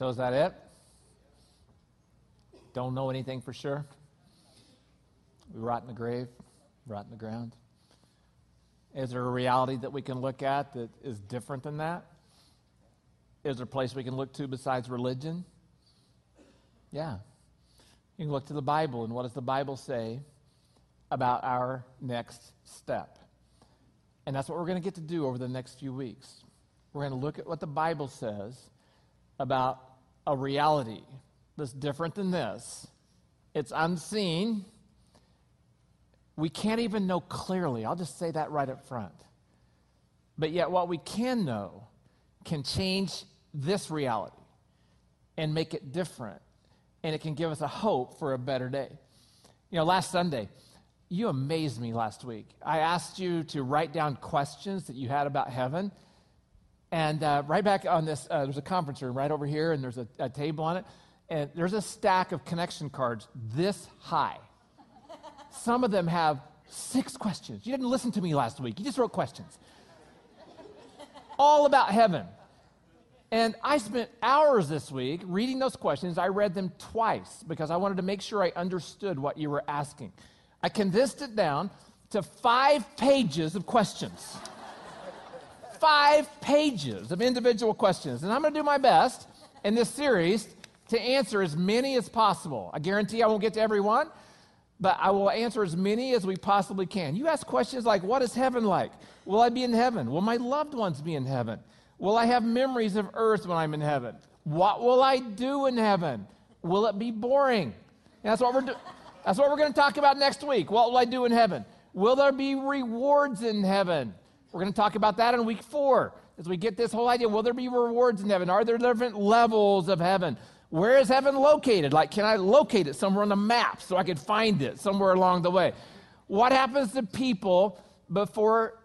So is that it? Don't know anything for sure? We rot in the grave, rot in the ground. Is there a reality that we can look at that is different than that? Is there a place we can look to besides religion? Yeah. You can look to the Bible, and what does the Bible say about our next step? And that's what we're going to get to do over the next few weeks. We're going to look at what the Bible says about a reality that's different than this. It's unseen. We can't even know clearly. I'll just say that right up front. But yet, what we can know can change this reality and make it different. And it can give us a hope for a better day. You know, last Sunday, you amazed me last week. I asked you to write down questions that you had about heaven. And uh, right back on this, uh, there's a conference room right over here, and there's a, a table on it. And there's a stack of connection cards this high. Some of them have six questions. You didn't listen to me last week, you just wrote questions. All about heaven. And I spent hours this week reading those questions. I read them twice because I wanted to make sure I understood what you were asking. I condensed it down to five pages of questions. Five pages of individual questions. And I'm going to do my best in this series to answer as many as possible. I guarantee I won't get to every one, but I will answer as many as we possibly can. You ask questions like What is heaven like? Will I be in heaven? Will my loved ones be in heaven? Will I have memories of earth when I'm in heaven? What will I do in heaven? Will it be boring? And that's what we're doing. That's what we're going to talk about next week. What will I do in heaven? Will there be rewards in heaven? We're going to talk about that in week four as we get this whole idea. Will there be rewards in heaven? Are there different levels of heaven? Where is heaven located? Like, can I locate it somewhere on the map so I could find it somewhere along the way? What happens to people before,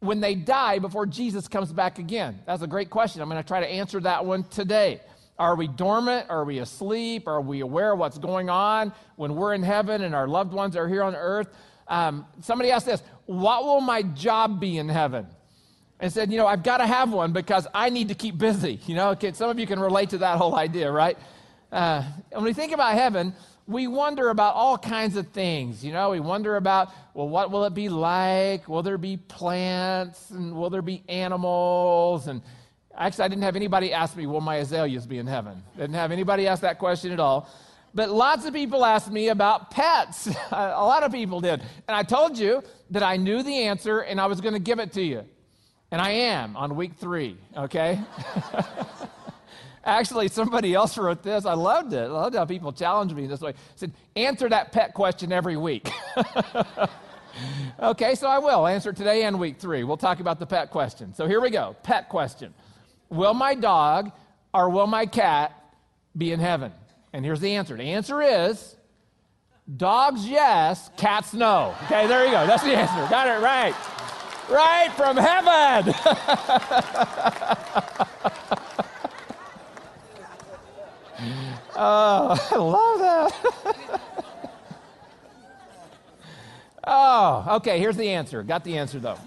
when they die, before Jesus comes back again? That's a great question. I'm going to try to answer that one today. Are we dormant? Are we asleep? Are we aware of what's going on when we're in heaven and our loved ones are here on earth? Um, somebody asked this What will my job be in heaven? And said, You know, I've got to have one because I need to keep busy. You know, okay, some of you can relate to that whole idea, right? Uh, when we think about heaven, we wonder about all kinds of things. You know, we wonder about, well, what will it be like? Will there be plants? And will there be animals? And Actually, I didn't have anybody ask me, will my azaleas be in heaven? Didn't have anybody ask that question at all. But lots of people asked me about pets. a lot of people did. And I told you that I knew the answer and I was going to give it to you. And I am on week three, okay? Actually, somebody else wrote this. I loved it. I loved how people challenged me this way. I said, answer that pet question every week. okay, so I will answer today and week three. We'll talk about the pet question. So here we go. Pet question. Will my dog or will my cat be in heaven? And here's the answer. The answer is dogs, yes, cats, no. Okay, there you go. That's the answer. Got it right. Right from heaven. oh, I love that. oh, okay, here's the answer. Got the answer, though.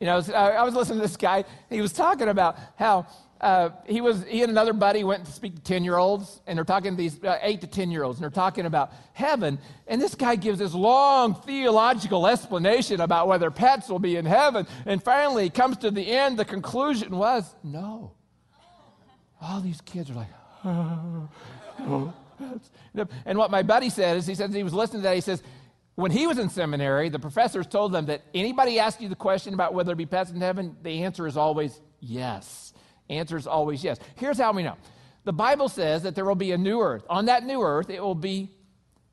You know, I was listening to this guy. He was talking about how uh, he was he and another buddy went to speak to 10 year olds and they're talking to these uh, 8 to 10 year olds and they're talking about heaven. And this guy gives this long theological explanation about whether pets will be in heaven. And finally he comes to the end. The conclusion was no. All these kids are like oh, and what my buddy said is he said he was listening to that he says when he was in seminary, the professors told them that anybody asks you the question about whether there be pets in heaven, the answer is always yes. Answer is always yes. Here's how we know the Bible says that there will be a new earth. On that new earth, it will be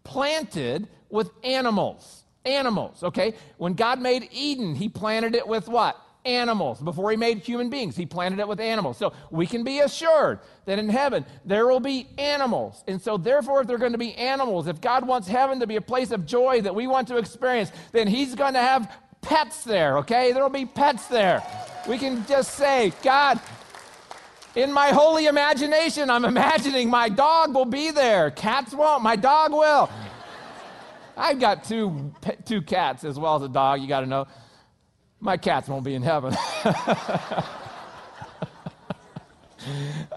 planted with animals. Animals, okay? When God made Eden, he planted it with what? animals. Before he made human beings, he planted it with animals. So we can be assured that in heaven there will be animals. And so, therefore, if there are going to be animals, if God wants heaven to be a place of joy that we want to experience, then he's going to have pets there, okay? There will be pets there. We can just say, God, in my holy imagination, I'm imagining my dog will be there. Cats won't, my dog will. I've got two, two cats as well as a dog, you got to know my cats won't be in heaven.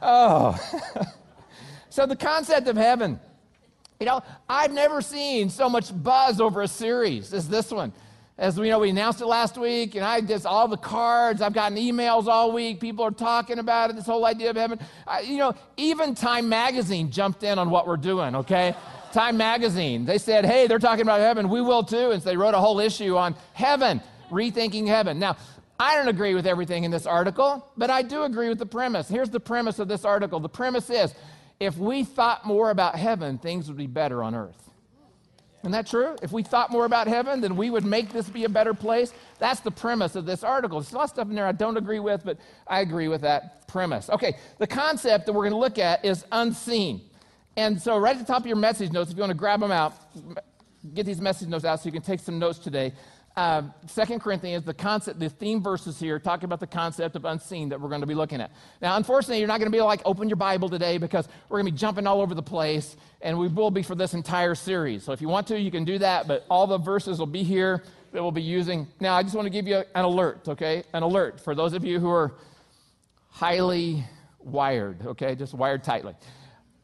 oh. so, the concept of heaven. You know, I've never seen so much buzz over a series as this one. As we know, we announced it last week, and I just all the cards. I've gotten emails all week. People are talking about it. This whole idea of heaven. I, you know, even Time Magazine jumped in on what we're doing. Okay, Time Magazine. They said, "Hey, they're talking about heaven. We will too." And so they wrote a whole issue on heaven, rethinking heaven. Now, I don't agree with everything in this article, but I do agree with the premise. Here's the premise of this article. The premise is, if we thought more about heaven, things would be better on earth. Isn't that true? If we thought more about heaven, then we would make this be a better place. That's the premise of this article. There's a lot of stuff in there I don't agree with, but I agree with that premise. Okay, the concept that we're going to look at is unseen. And so, right at the top of your message notes, if you want to grab them out, get these message notes out so you can take some notes today uh, Second Corinthians, the concept, the theme verses here, talking about the concept of unseen that we're going to be looking at. Now, unfortunately, you're not going to be like open your Bible today because we're going to be jumping all over the place, and we will be for this entire series. So if you want to, you can do that, but all the verses will be here that we'll be using. Now, I just want to give you an alert, okay? An alert for those of you who are highly wired, okay? Just wired tightly.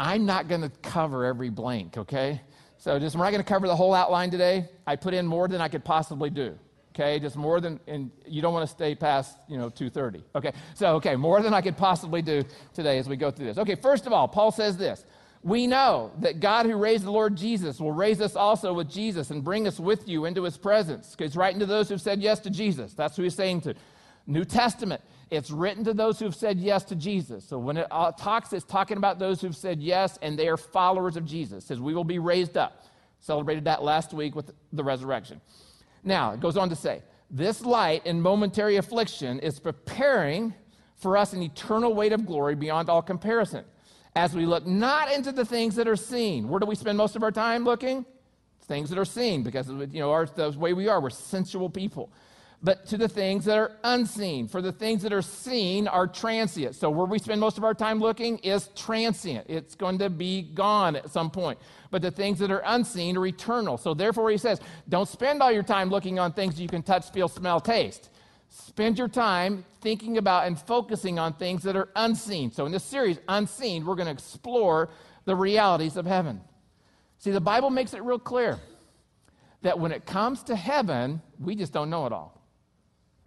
I'm not going to cover every blank, okay? So just we're not going to cover the whole outline today. I put in more than I could possibly do. Okay, just more than, and you don't want to stay past, you know, 2.30. Okay, so, okay, more than I could possibly do today as we go through this. Okay, first of all, Paul says this. We know that God who raised the Lord Jesus will raise us also with Jesus and bring us with you into his presence. It's writing to those who've said yes to Jesus. That's who he's saying to. New Testament, it's written to those who've said yes to Jesus. So when it uh, talks, it's talking about those who've said yes and they are followers of Jesus. It says we will be raised up. Celebrated that last week with the resurrection. Now, it goes on to say, this light in momentary affliction is preparing for us an eternal weight of glory beyond all comparison. As we look not into the things that are seen. Where do we spend most of our time looking? Things that are seen, because you know, our, the way we are, we're sensual people but to the things that are unseen. For the things that are seen are transient. So, where we spend most of our time looking is transient. It's going to be gone at some point. But the things that are unseen are eternal. So, therefore, he says, don't spend all your time looking on things you can touch, feel, smell, taste. Spend your time thinking about and focusing on things that are unseen. So, in this series, Unseen, we're going to explore the realities of heaven. See, the Bible makes it real clear that when it comes to heaven, we just don't know it all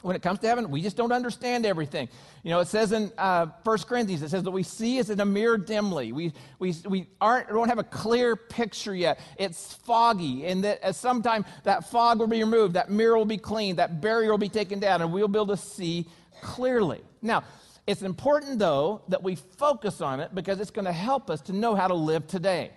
when it comes to heaven, we just don't understand everything. You know, it says in uh, 1 Corinthians, it says that we see as in a mirror dimly. We, we, we aren't, don't have a clear picture yet. It's foggy, and that at some time that fog will be removed, that mirror will be cleaned, that barrier will be taken down, and we'll be able to see clearly. Now, it's important, though, that we focus on it because it's going to help us to know how to live today.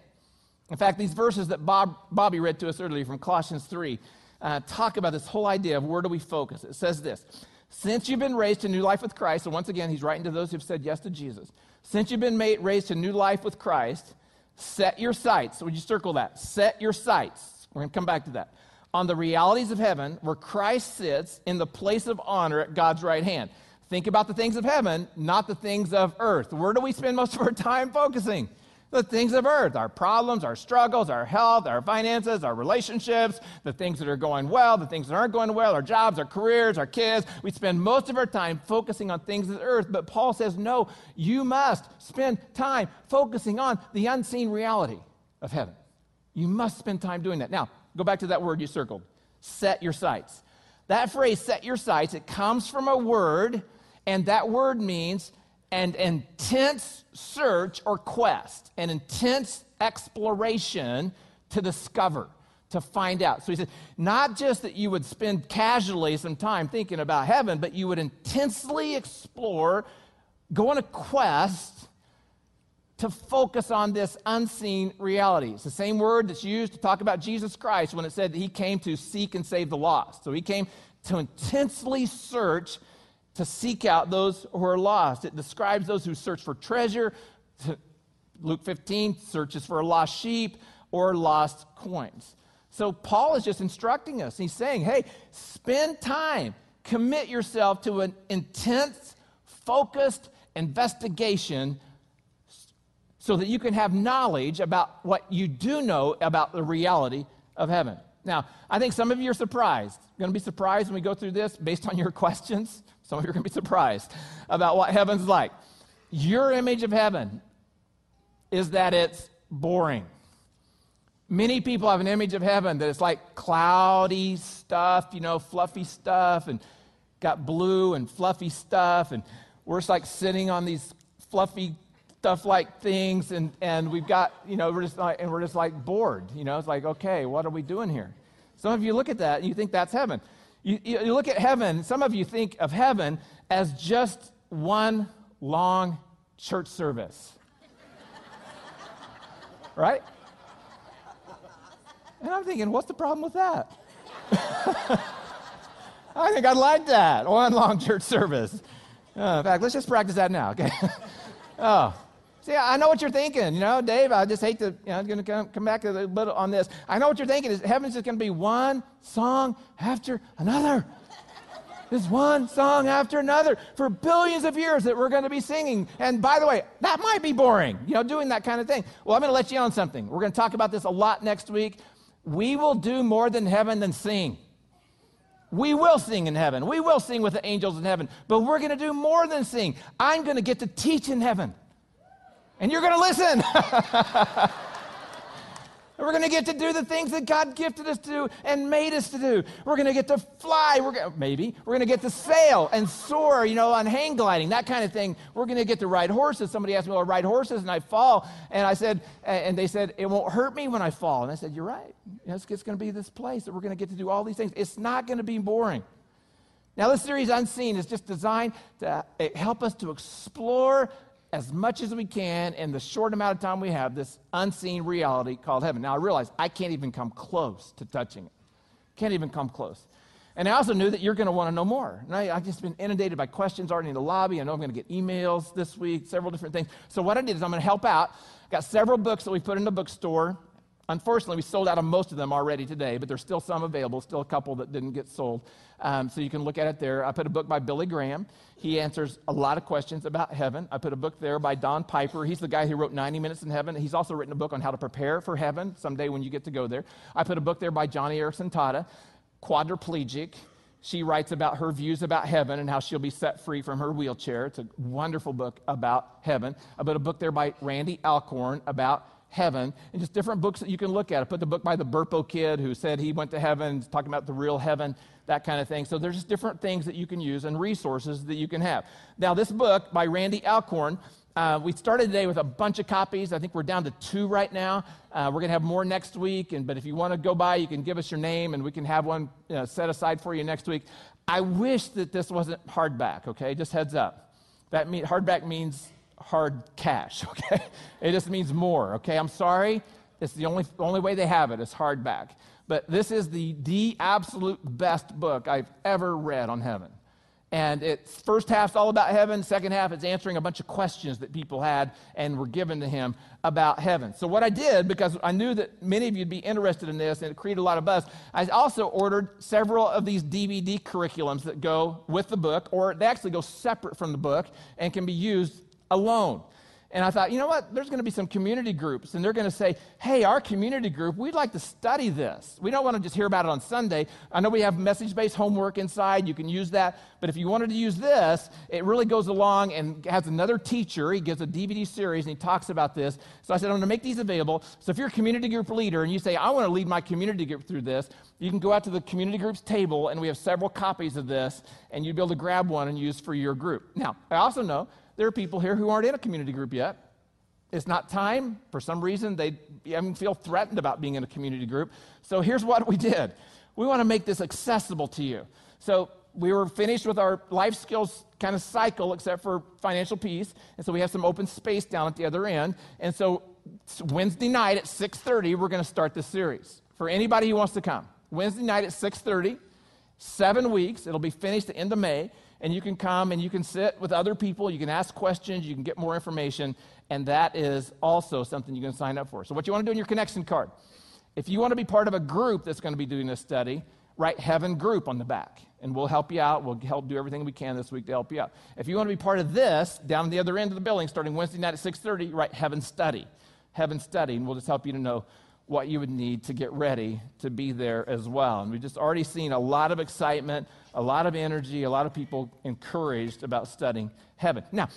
In fact, these verses that Bob, Bobby read to us earlier from Colossians 3, uh, talk about this whole idea of where do we focus. It says this Since you've been raised to new life with Christ, so once again, he's writing to those who've said yes to Jesus. Since you've been made, raised to new life with Christ, set your sights. Would you circle that? Set your sights. We're going to come back to that. On the realities of heaven, where Christ sits in the place of honor at God's right hand. Think about the things of heaven, not the things of earth. Where do we spend most of our time focusing? The things of earth our problems, our struggles, our health, our finances, our relationships, the things that are going well, the things that aren't going well, our jobs, our careers, our kids. We spend most of our time focusing on things of earth, but Paul says, no, you must spend time focusing on the unseen reality of heaven. You must spend time doing that. Now, go back to that word you circled set your sights. That phrase, set your sights, it comes from a word, and that word means an intense search or quest, an intense exploration to discover, to find out. So he said, not just that you would spend casually some time thinking about heaven, but you would intensely explore, go on a quest to focus on this unseen reality. It's the same word that's used to talk about Jesus Christ when it said that he came to seek and save the lost. So he came to intensely search to seek out those who are lost. It describes those who search for treasure. Luke 15 searches for a lost sheep or lost coins. So Paul is just instructing us. He's saying, hey, spend time, commit yourself to an intense, focused investigation so that you can have knowledge about what you do know about the reality of heaven. Now, I think some of you are surprised. Going to be surprised when we go through this based on your questions. Some of you are going to be surprised about what heaven's like. your image of heaven is that it's boring. Many people have an image of heaven that it's like cloudy stuff, you know, fluffy stuff, and got blue and fluffy stuff, and we're just like sitting on these fluffy stuff like things, and, and we've got, you know, we're just like, and we're just like bored, you know, it's like, okay, what are we doing here? Some of you look at that and you think that's heaven. You, you, look at heaven, some of you think of heaven as just one long church service. right? And I'm thinking, what's the problem with that? I think I'd like that. One long church service. Uh, in fact, let's just practice that now, okay? oh. See, I know what you're thinking. You know, Dave, I just hate to, you know, I'm going to come, come back a little on this. I know what you're thinking is heaven's just going to be one song after another. There's one song after another for billions of years that we're going to be singing. And by the way, that might be boring, you know, doing that kind of thing. Well, I'm going to let you on something. We're going to talk about this a lot next week. We will do more than heaven than sing. We will sing in heaven. We will sing with the angels in heaven. But we're going to do more than sing. I'm going to get to teach in heaven. And you're going to listen. We're going to get to do the things that God gifted us to do and made us to do. We're going to get to fly. We're gonna, maybe. We're going to get to sail and soar, you know, on hang gliding, that kind of thing. We're going to get to ride horses. Somebody asked me, well, I ride horses and I fall. And I said, and they said, it won't hurt me when I fall. And I said, you're right. It's, it's going to be this place that we're going to get to do all these things. It's not going to be boring. Now, this series, Unseen, is just designed to uh, help us to explore as much as we can in the short amount of time we have this unseen reality called heaven. Now, I realize I can't even come close to touching it. Can't even come close. And I also knew that you're going to want to know more. And I, have just been inundated by questions already in the lobby. I know I'm going to get emails this week, several different things. So, what I did is I'm going to help out. Got several books that we put in the bookstore. Unfortunately, we sold out of most of them already today, but there's still some available, still a couple that didn't get sold. Um, so you can look at it there. I put a book by Billy Graham. He answers a lot of questions about heaven. I put a book there by Don Piper. He's the guy who wrote 90 Minutes in Heaven. He's also written a book on how to prepare for heaven someday when you get to go there. I put a book there by Joni Eareckson Tada, quadriplegic. She writes about her views about heaven and how she'll be set free from her wheelchair. It's a wonderful book about heaven. I put a book there by Randy Alcorn about heaven, and just different books that you can look at. I put the book by the Burpo kid who said he went to heaven, talking about the real heaven, that kind of thing. So there's just different things that you can use and resources that you can have. Now, this book by Randy Alcorn, uh, we started today with a bunch of copies. I think we're down to two right now. Uh, we're going to have more next week. And, but if you want to go by, you can give us your name and we can have one you know, set aside for you next week. I wish that this wasn't hardback, okay? Just heads up. That mean, hardback means hard cash, okay? It just means more, okay? I'm sorry. It's the only, only way they have it, it is hardback. But this is the, the absolute best book I've ever read on heaven. And its first half's all about heaven, second half is answering a bunch of questions that people had and were given to him about heaven. So what I did, because I knew that many of you'd be interested in this and it created a lot of buzz, I also ordered several of these DVD curriculums that go with the book, or they actually go separate from the book and can be used alone. And I thought, you know what? There's going to be some community groups, and they're going to say, hey, our community group, we'd like to study this. We don't want to just hear about it on Sunday. I know we have message based homework inside. You can use that. But if you wanted to use this, it really goes along and has another teacher. He gives a DVD series, and he talks about this. So I said, I'm going to make these available. So if you're a community group leader and you say, I want to lead my community group through this, you can go out to the community group's table, and we have several copies of this, and you'd be able to grab one and use for your group. Now, I also know there are people here who aren't in a community group yet. It's not time. For some reason, they even feel threatened about being in a community group. So here's what we did we want to make this accessible to you. So we were finished with our life skills kind of cycle, except for financial peace. And so we have some open space down at the other end. And so Wednesday night at 6:30, we're going to start this series for anybody who wants to come. Wednesday night at 6:30, seven weeks. It'll be finished the end of May and you can come and you can sit with other people, you can ask questions, you can get more information, and that is also something you can sign up for. So, what you want to do in your connection card, if you want to be part of a group that's going to be doing this study, write Heaven Group on the back, and we'll help you out. We'll help do everything we can this week to help you out. If you want to be part of this, down the other end of the building, starting Wednesday night at 6:30, write Heaven Study, Heaven Study, and we'll just help you to know what you would need to get ready to be there as well. And we've just already seen a lot of excitement, a lot of energy, a lot of people encouraged about studying heaven. Now,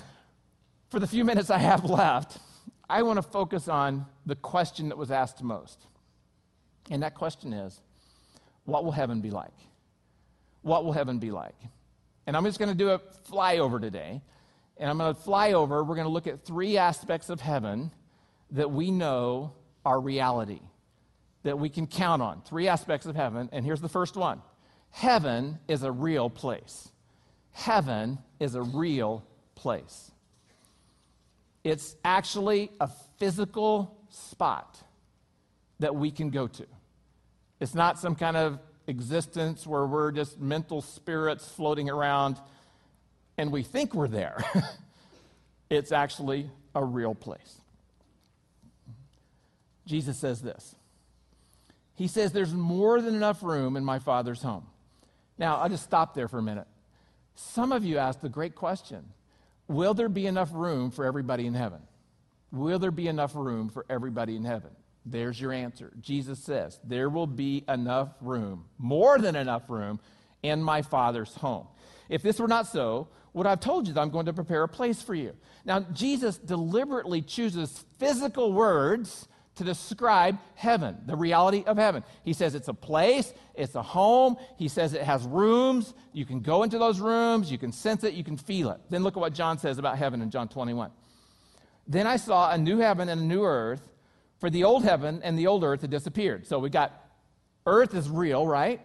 For the few minutes I have left, I want to focus on the question that was asked most. And that question is what will heaven be like? What will heaven be like? And I'm just going to do a flyover today. And I'm going to fly over. We're going to look at three aspects of heaven that we know are reality, that we can count on. Three aspects of heaven. And here's the first one Heaven is a real place. Heaven is a real place. It's actually a physical spot that we can go to. It's not some kind of existence where we're just mental spirits floating around and we think we're there. it's actually a real place. Jesus says this He says, There's more than enough room in my Father's home. Now, I'll just stop there for a minute. Some of you asked the great question Will there be enough room for everybody in heaven? Will there be enough room for everybody in heaven? There's your answer. Jesus says, There will be enough room, more than enough room, in my Father's home. If this were not so, what I have told you that I'm going to prepare a place for you? Now, Jesus deliberately chooses physical words to describe heaven, the reality of heaven. He says it's a place, it's a home. He says it has rooms. You can go into those rooms, you can sense it, you can feel it. Then look at what John says about heaven in John 21. Then I saw a new heaven and a new earth, for the old heaven and the old earth had disappeared. So we got earth is real, right?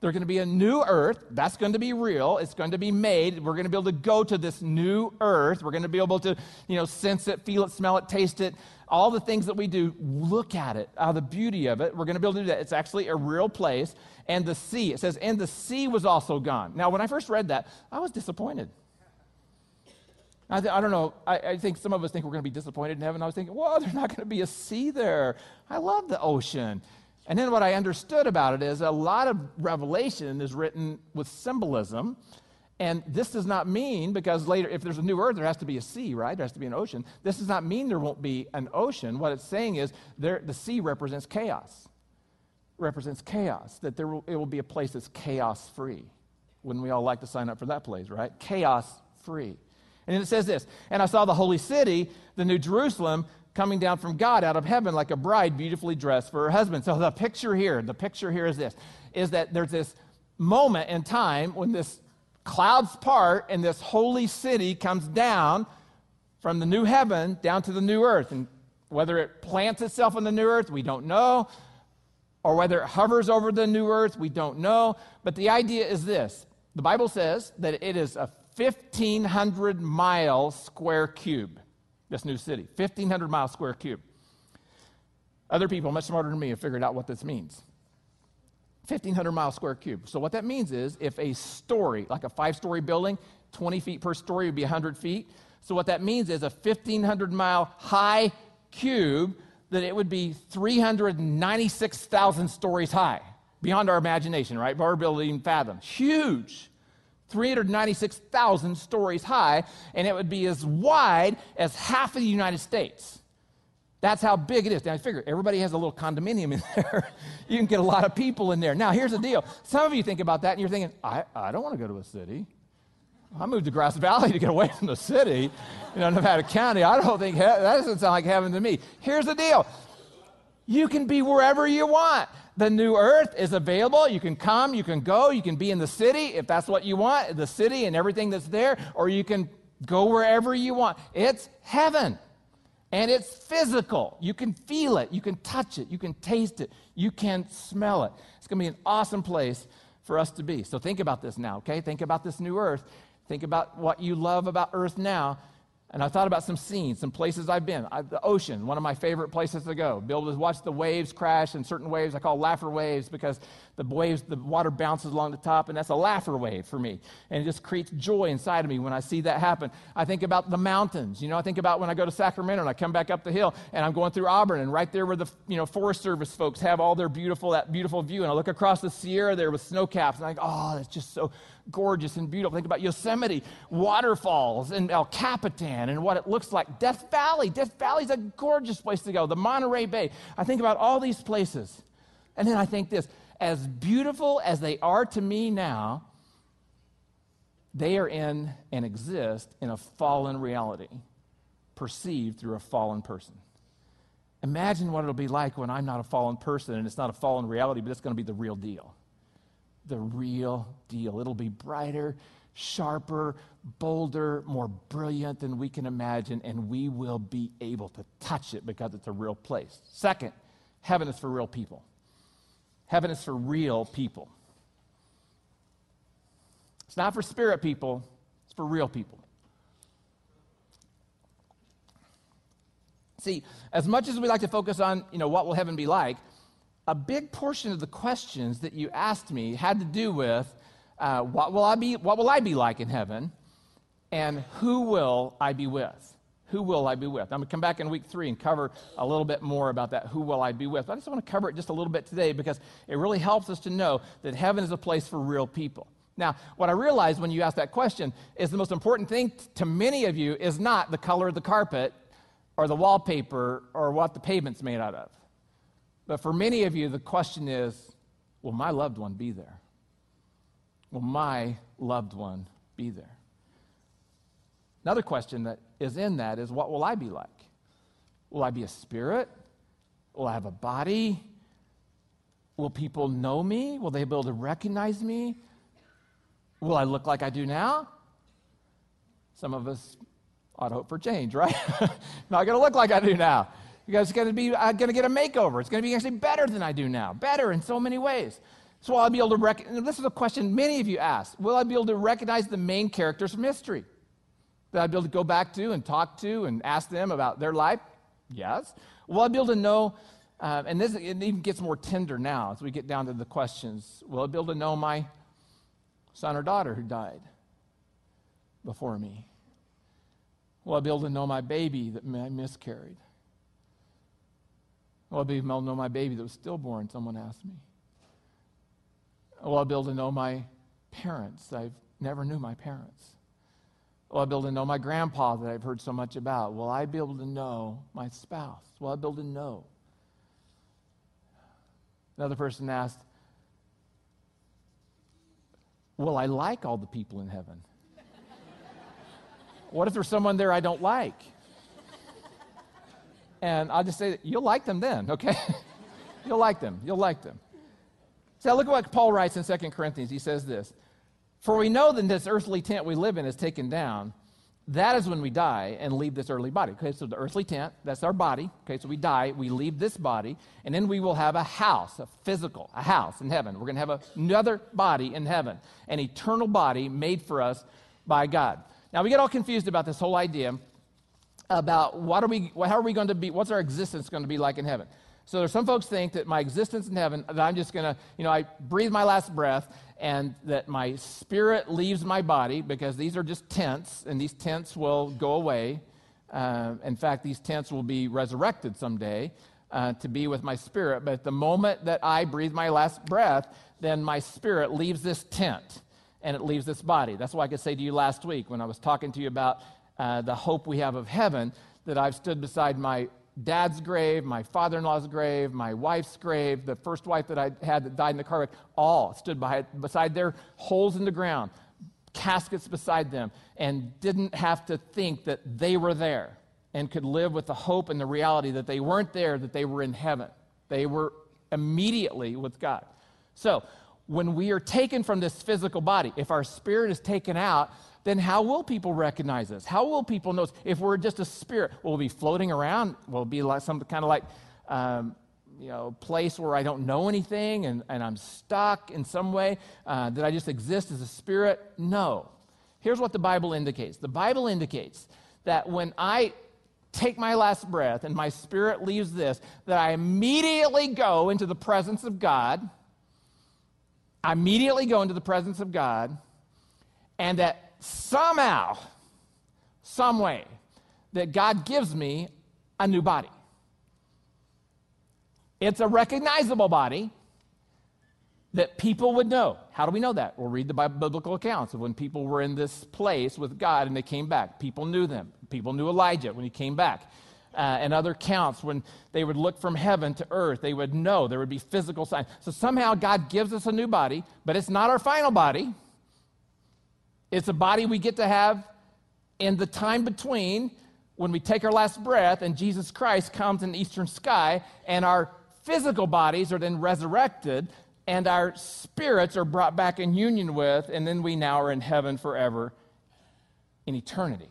There's going to be a new earth. That's going to be real. It's going to be made. We're going to be able to go to this new earth. We're going to be able to, you know, sense it, feel it, smell it, taste it. All the things that we do, look at it, uh, the beauty of it. We're going to be able to do that. It's actually a real place. And the sea, it says, and the sea was also gone. Now, when I first read that, I was disappointed. I, th- I don't know. I, I, think some of us think we're going to be disappointed in heaven. I was thinking, well, there's not going to be a sea there. I love the ocean. And then what I understood about it is a lot of Revelation is written with symbolism. And this does not mean, because later, if there's a new earth, there has to be a sea, right? There has to be an ocean. This does not mean there won't be an ocean. What it's saying is there, the sea represents chaos, represents chaos, that there will, it will be a place that's chaos free. Wouldn't we all like to sign up for that place, right? Chaos free. And then it says this And I saw the holy city, the new Jerusalem, coming down from God out of heaven like a bride beautifully dressed for her husband. So the picture here, the picture here is this, is that there's this moment in time when this clouds part and this holy city comes down from the new heaven down to the new earth. And whether it plants itself on the new earth, we don't know. Or whether it hovers over the new earth, we don't know. But the idea is this the Bible says that it is a 1,500 mile square cube this new city 1,500 mile square cube. Other people, much smarter than me, have figured out what this means. 1,500 mile square cube. So, what that means is if a story, like a five story building, 20 feet per story would be 100 feet. So, what that means is a 1,500 mile high cube, that it would be 396,000 stories high, beyond our imagination, right? Our ability to fathom. Huge. 396,000 stories high, and it would be as wide as half of the United States. That's how big it is. Now, I figure everybody has a little condominium in there. you can get a lot of people in there. Now, here's the deal. Some of you think about that and you're thinking, I, I don't want to go to a city. I moved to Grass Valley to get away from the city, you know, Nevada County. I don't think that doesn't sound like heaven to me. Here's the deal you can be wherever you want. The new earth is available. You can come, you can go, you can be in the city if that's what you want, the city and everything that's there, or you can go wherever you want. It's heaven. And it's physical. You can feel it, you can touch it, you can taste it, you can smell it. It's going to be an awesome place for us to be. So think about this now, okay? Think about this new earth. Think about what you love about earth now. And I thought about some scenes, some places I've been. I, the ocean, one of my favorite places to go. Be able to watch the waves crash, and certain waves I call laugher waves because the waves, the water bounces along the top, and that's a laugher wave for me. And it just creates joy inside of me when I see that happen. I think about the mountains. You know, I think about when I go to Sacramento and I come back up the hill and I'm going through Auburn, and right there where the you know Forest Service folks have all their beautiful that beautiful view, and I look across the Sierra there with snow caps, and I go, oh, that's just so gorgeous and beautiful. Think about Yosemite, waterfalls, and El Capitan and what it looks like. Death Valley. Death Valley is a gorgeous place to go. The Monterey Bay. I think about all these places. And then I think this as beautiful as they are to me now, they are in and exist in a fallen reality. perceived through a fallen person. Imagine what it'll be like when I'm not a fallen person and it's not a fallen reality, but it's going to be the real deal. The real deal. It'll be brighter, sharper, bolder, more brilliant than we can imagine, and we will be able to touch it because it's a real place. Second, heaven is for real people. Heaven is for real people. It's not for spirit people, it's for real people. See, as much as we like to focus on, you know, what will heaven be like, a big portion of the questions that you asked me had to do with uh, what will I be, what will I be like in heaven, and who will I be with? Who will I be with? I'm going to come back in week three and cover a little bit more about that. Who will I be with? But I just want to cover it just a little bit today because it really helps us to know that heaven is a place for real people. Now, what I realized when you asked that question is the most important thing to many of you is not the color of the carpet or the wallpaper or what the pavement's made out of. But for many of you, the question is will my loved one be there? Will my loved one be there? Another question that is in that is what will I be like? Will I be a spirit? Will I have a body? Will people know me? Will they be able to recognize me? Will I look like I do now? Some of us ought to hope for change, right? Not going to look like I do now. You guys are going to be uh, going to get a makeover. It's going to be actually better than I do now. Better in so many ways. So will I be able to recognize? This is a question many of you ask. Will I be able to recognize the main characters from history? That I'd be able to go back to and talk to and ask them about their life? Yes. Will I be able to know? Uh, and this it even gets more tender now as we get down to the questions. Will I be able to know my son or daughter who died before me? Will I be able to know my baby that I miscarried? I be able to know my baby that was stillborn? Someone asked me. Will I be able to know my parents? I've never knew my parents. Will I be able to know my grandpa that I've heard so much about? Will I be able to know my spouse? Will I be able to know? Another person asked, Will I like all the people in heaven? What if there's someone there I don't like? And I'll just say, you'll like them then, okay? you'll like them. You'll like them. So look at what Paul writes in 2 Corinthians. He says this For we know that this earthly tent we live in is taken down. That is when we die and leave this earthly body. Okay, so the earthly tent, that's our body. Okay, so we die, we leave this body, and then we will have a house, a physical, a house in heaven. We're going to have another body in heaven, an eternal body made for us by God. Now, we get all confused about this whole idea about what are we, how are we going to be, what's our existence going to be like in heaven. So there's some folks think that my existence in heaven, that I'm just going to, you know, I breathe my last breath and that my spirit leaves my body because these are just tents and these tents will go away. Uh, in fact, these tents will be resurrected someday uh, to be with my spirit. But the moment that I breathe my last breath, then my spirit leaves this tent and it leaves this body. That's why I could say to you last week when I was talking to you about uh, the hope we have of heaven that I've stood beside my dad's grave, my father in law's grave, my wife's grave, the first wife that I had that died in the car wreck, all stood by, beside their holes in the ground, caskets beside them, and didn't have to think that they were there and could live with the hope and the reality that they weren't there, that they were in heaven. They were immediately with God. So, when we are taken from this physical body, if our spirit is taken out, then how will people recognize us? How will people know us? If we're just a spirit, we'll we be floating around? We'll be like some kind of like, um, you know, place where I don't know anything and, and I'm stuck in some way? Uh, did I just exist as a spirit? No. Here's what the Bible indicates the Bible indicates that when I take my last breath and my spirit leaves this, that I immediately go into the presence of God I immediately go into the presence of God, and that somehow, some way, that God gives me a new body. It's a recognizable body that people would know. How do we know that? We'll read the biblical accounts of when people were in this place with God and they came back. People knew them. People knew Elijah when he came back uh, and other counts, when they would look from heaven to earth, they would know there would be physical signs. So somehow God gives us a new body, but it's not our final body. It's a body we get to have in the time between when we take our last breath and Jesus Christ comes in the eastern sky and our physical bodies are then resurrected and our spirits are brought back in union with, and then we now are in heaven forever in eternity.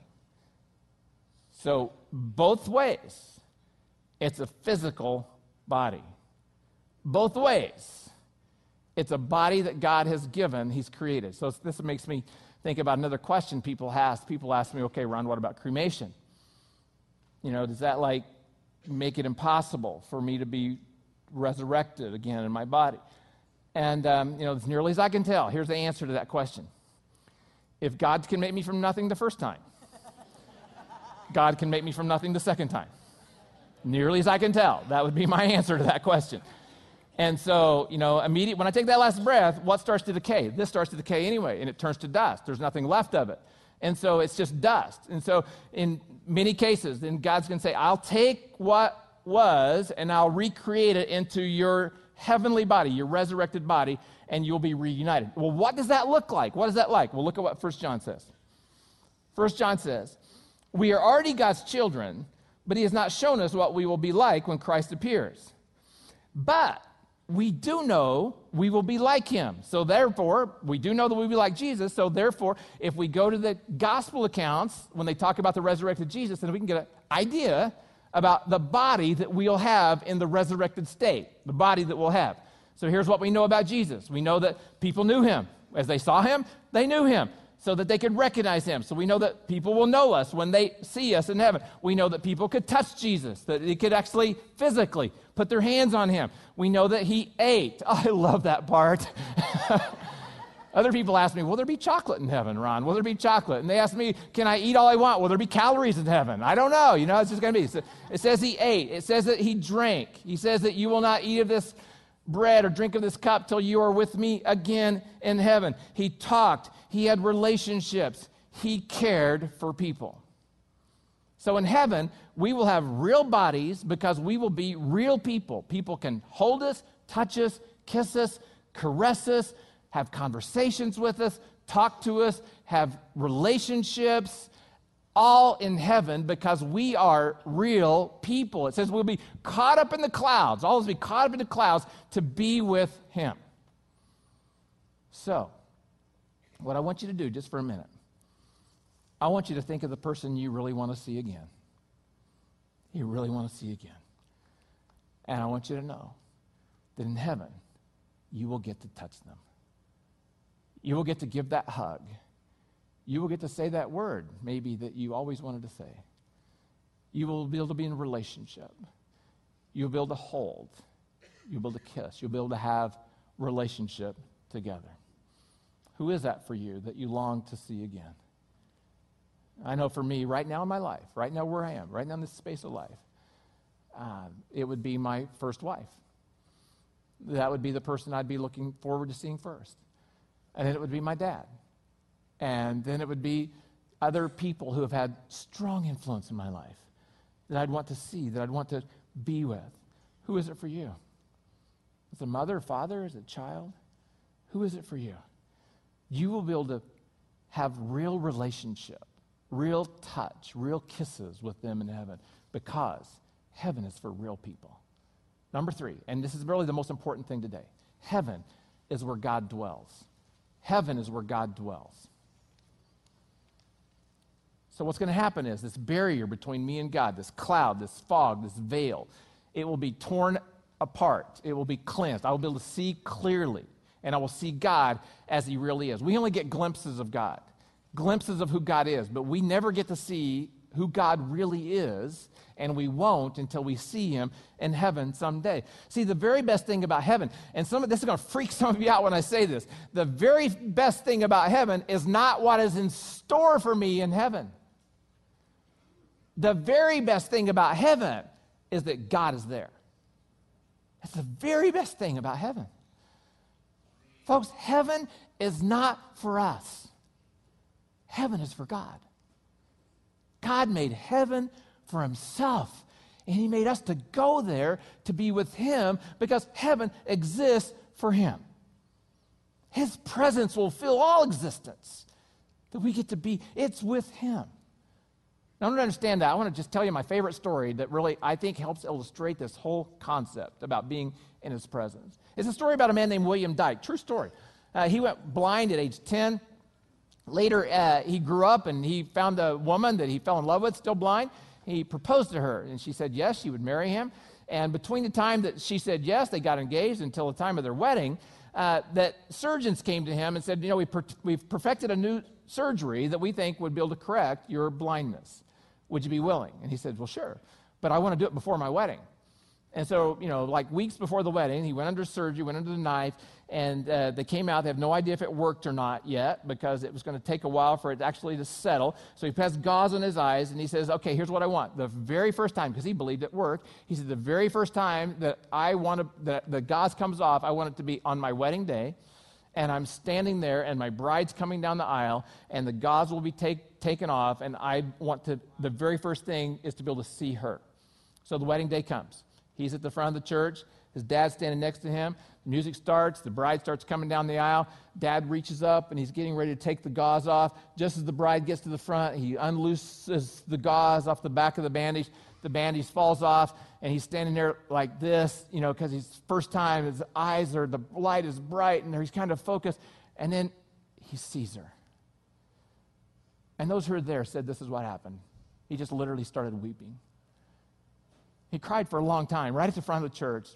So, both ways, it's a physical body. Both ways, it's a body that God has given, He's created. So, this makes me think about another question people ask. People ask me, okay, Ron, what about cremation? You know, does that like make it impossible for me to be resurrected again in my body? And, um, you know, as nearly as I can tell, here's the answer to that question. If God can make me from nothing the first time, God can make me from nothing the second time. Nearly as I can tell, that would be my answer to that question. And so, you know, immediate when I take that last breath, what starts to decay? This starts to decay anyway, and it turns to dust. There's nothing left of it. And so it's just dust. And so in many cases, then God's going to say, I'll take what was and I'll recreate it into your heavenly body, your resurrected body, and you'll be reunited. Well, what does that look like? What is that like? Well, look at what First John says. First John says, We are already God's children, but he has not shown us what we will be like when Christ appears. But we do know we will be like him. So, therefore, we do know that we'll be like Jesus. So, therefore, if we go to the gospel accounts, when they talk about the resurrected Jesus, then we can get an idea about the body that we'll have in the resurrected state, the body that we'll have. So, here's what we know about Jesus we know that people knew him. As they saw him, they knew him so that they could recognize him. So we know that people will know us when they see us in heaven. We know that people could touch Jesus, that they could actually physically put their hands on him. We know that he ate. Oh, I love that part. Other people ask me, Will there be chocolate in heaven, Ron? Will there be chocolate? And they ask me, Can I eat all I want? Will there be calories in heaven? I don't know. You know, it's just going to be. It says he ate, it says that he drank. He says that you will not eat of this bread or drink of this cup till you are with me again in heaven. He talked, he had relationships, he cared for people. So in heaven, we will have real bodies because we will be real people. People can hold us, touch us, kiss us, caress us, have conversations with us, talk to us, have relationships, all in heaven because we are real people. It says we'll be caught up in the clouds, always be caught up in the clouds to be with Him. So, what I want you to do just for a minute, I want you to think of the person you really want to see again. You really want to see again. And I want you to know that in heaven, you will get to touch them. You will get to give that hug you will get to say that word, maybe that you always wanted to say. You will be able to be in a relationship. You'll be able to hold. You'll be able to kiss. You'll be able to have relationship together. Who is that for you that you long to see again? I know for me, right now in my life, right now where I am, right now in this space of life, um, it would be my first wife. That would be the person I'd be looking forward to seeing first. And then it would be my dad. And then it would be other people who have had strong influence in my life that I'd want to see, that I'd want to be with. Who is it for you? Is it a mother, father? Is it a child? Who is it for you? You will be able to have real relationship, real touch, real kisses with them in heaven because heaven is for real people. Number three, and this is really the most important thing today heaven is where God dwells. Heaven is where God dwells. So, what's going to happen is this barrier between me and God, this cloud, this fog, this veil, it will be torn apart. It will be cleansed. I will be able to see clearly, and I will see God as He really is. We only get glimpses of God, glimpses of who God is, but we never get to see who God really is, and we won't until we see Him in heaven someday. See, the very best thing about heaven, and some of this is going to freak some of you out when I say this, the very best thing about heaven is not what is in store for me in heaven. The very best thing about heaven is that God is there. That's the very best thing about heaven. Folks, heaven is not for us, heaven is for God. God made heaven for himself. And he made us to go there to be with him because heaven exists for him. His presence will fill all existence. That we get to be, it's with him. Now, I don't understand that. I want to just tell you my favorite story that really, I think, helps illustrate this whole concept about being in his presence. It's a story about a man named William Dyke. True story. Uh, he went blind at age 10. Later, uh, he grew up and he found a woman that he fell in love with, still blind. He proposed to her, and she said yes, she would marry him. And between the time that she said yes, they got engaged until the time of their wedding, uh, that surgeons came to him and said, You know, we per- we've perfected a new surgery that we think would be able to correct your blindness. Would you be willing? And he said, Well, sure, but I want to do it before my wedding. And so, you know, like weeks before the wedding, he went under surgery, went under the knife, and uh, they came out. They have no idea if it worked or not yet because it was going to take a while for it actually to settle. So he puts gauze on his eyes and he says, Okay, here's what I want. The very first time, because he believed it worked, he said, The very first time that I want to, that the gauze comes off, I want it to be on my wedding day. And I'm standing there, and my bride's coming down the aisle, and the gauze will be take, taken off, and I want to, the very first thing is to be able to see her. So the wedding day comes. He's at the front of the church. His dad's standing next to him. The music starts. The bride starts coming down the aisle. Dad reaches up and he's getting ready to take the gauze off. Just as the bride gets to the front, he unlooses the gauze off the back of the bandage. The bandage falls off and he's standing there like this, you know, because he's first time. His eyes are, the light is bright and he's kind of focused. And then he sees her. And those who were there said this is what happened. He just literally started weeping. He cried for a long time, right at the front of the church.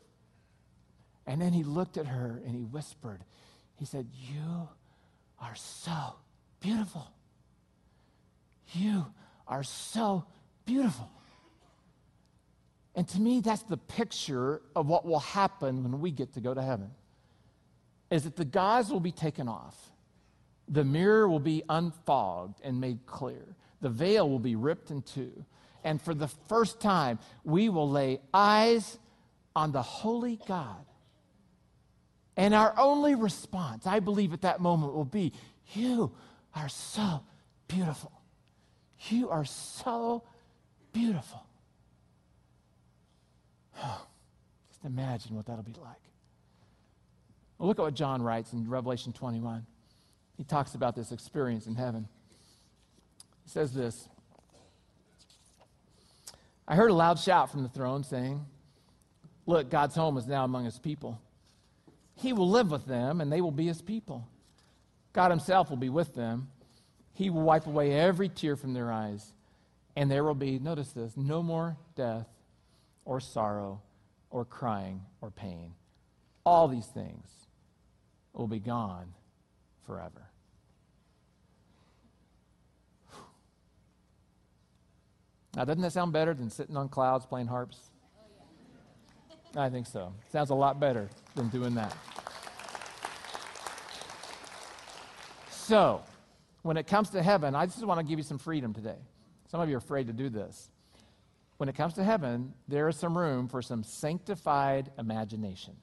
And then he looked at her and he whispered, He said, You are so beautiful. You are so beautiful. And to me, that's the picture of what will happen when we get to go to heaven. Is that the gauze will be taken off. The mirror will be unfogged and made clear. The veil will be ripped in two and for the first time, we will lay eyes on the holy God. And our only response, I believe, at that moment will be, You are so beautiful. You are so beautiful. Just imagine what that'll be like. Well, look at what John writes in Revelation 21. He talks about this experience in heaven. He says this I heard a loud shout from the throne saying, Look, God's home is now among his people. He will live with them, and they will be his people. God himself will be with them. He will wipe away every tear from their eyes. And there will be, notice this, no more death or sorrow or crying or pain. All these things will be gone forever. Now, doesn't that sound better than sitting on clouds playing harps? I think so. Sounds a lot better than doing that. So, when it comes to heaven, I just want to give you some freedom today. Some of you are afraid to do this. When it comes to heaven, there is some room for some sanctified imagination.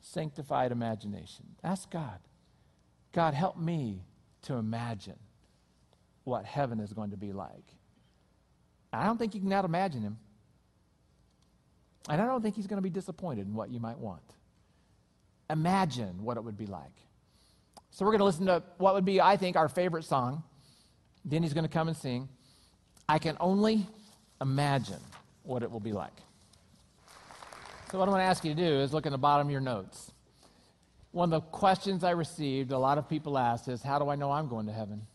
Sanctified imagination. Ask God, God, help me to imagine what heaven is going to be like. I don't think you can out imagine him. And I don't think he's going to be disappointed in what you might want. Imagine what it would be like. So we're going to listen to what would be, I think, our favorite song. Then he's going to come and sing. I can only imagine what it will be like. So what I want to ask you to do is look in the bottom of your notes. One of the questions I received, a lot of people asked, is how do I know I'm going to heaven?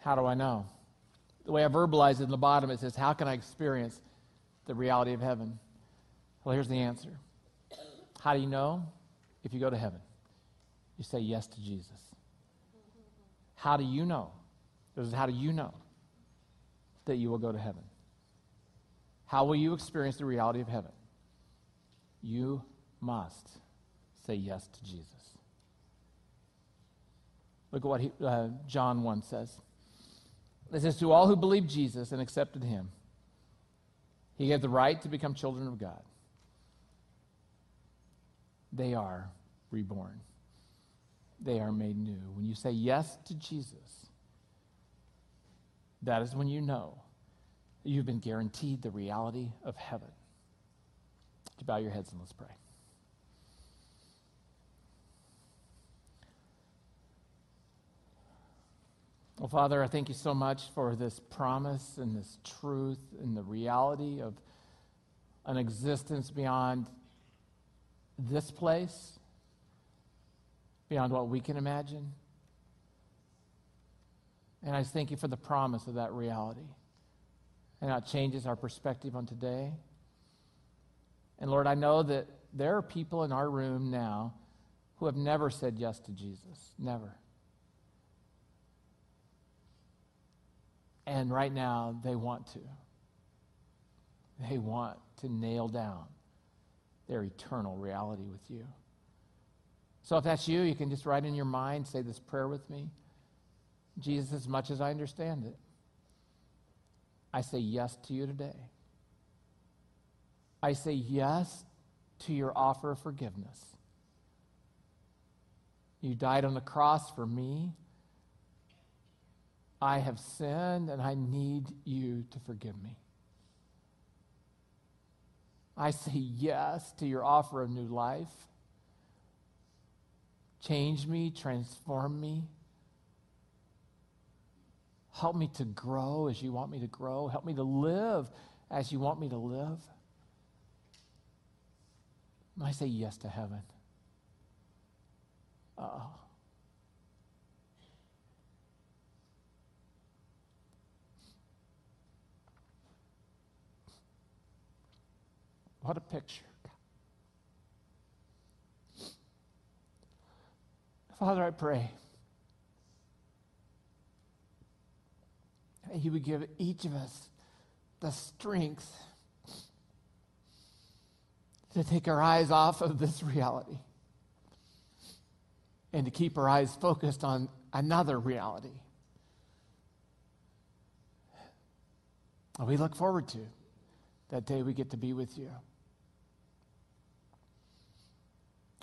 How do I know? The way I verbalize it in the bottom, it says, How can I experience the reality of heaven? Well, here's the answer. How do you know? If you go to heaven, you say yes to Jesus. How do you know? This is how do you know that you will go to heaven? How will you experience the reality of heaven? You must say yes to Jesus. Look at what he, uh, John 1 says. It says, To all who believe Jesus and accepted him, he gave the right to become children of God. They are reborn, they are made new. When you say yes to Jesus, that is when you know you've been guaranteed the reality of heaven. Bow your heads and let's pray. Well, Father, I thank you so much for this promise and this truth and the reality of an existence beyond this place, beyond what we can imagine. And I thank you for the promise of that reality. And how it changes our perspective on today. And Lord, I know that there are people in our room now who have never said yes to Jesus. Never. And right now, they want to. They want to nail down their eternal reality with you. So if that's you, you can just right in your mind, say this prayer with me. Jesus, as much as I understand it, I say yes to you today. I say yes to your offer of forgiveness. You died on the cross for me. I have sinned and I need you to forgive me. I say yes to your offer of new life. Change me, transform me. Help me to grow as you want me to grow. Help me to live as you want me to live. I say yes to heaven. Oh. What a picture. Father, I pray that you would give each of us the strength to take our eyes off of this reality and to keep our eyes focused on another reality. We look forward to that day we get to be with you.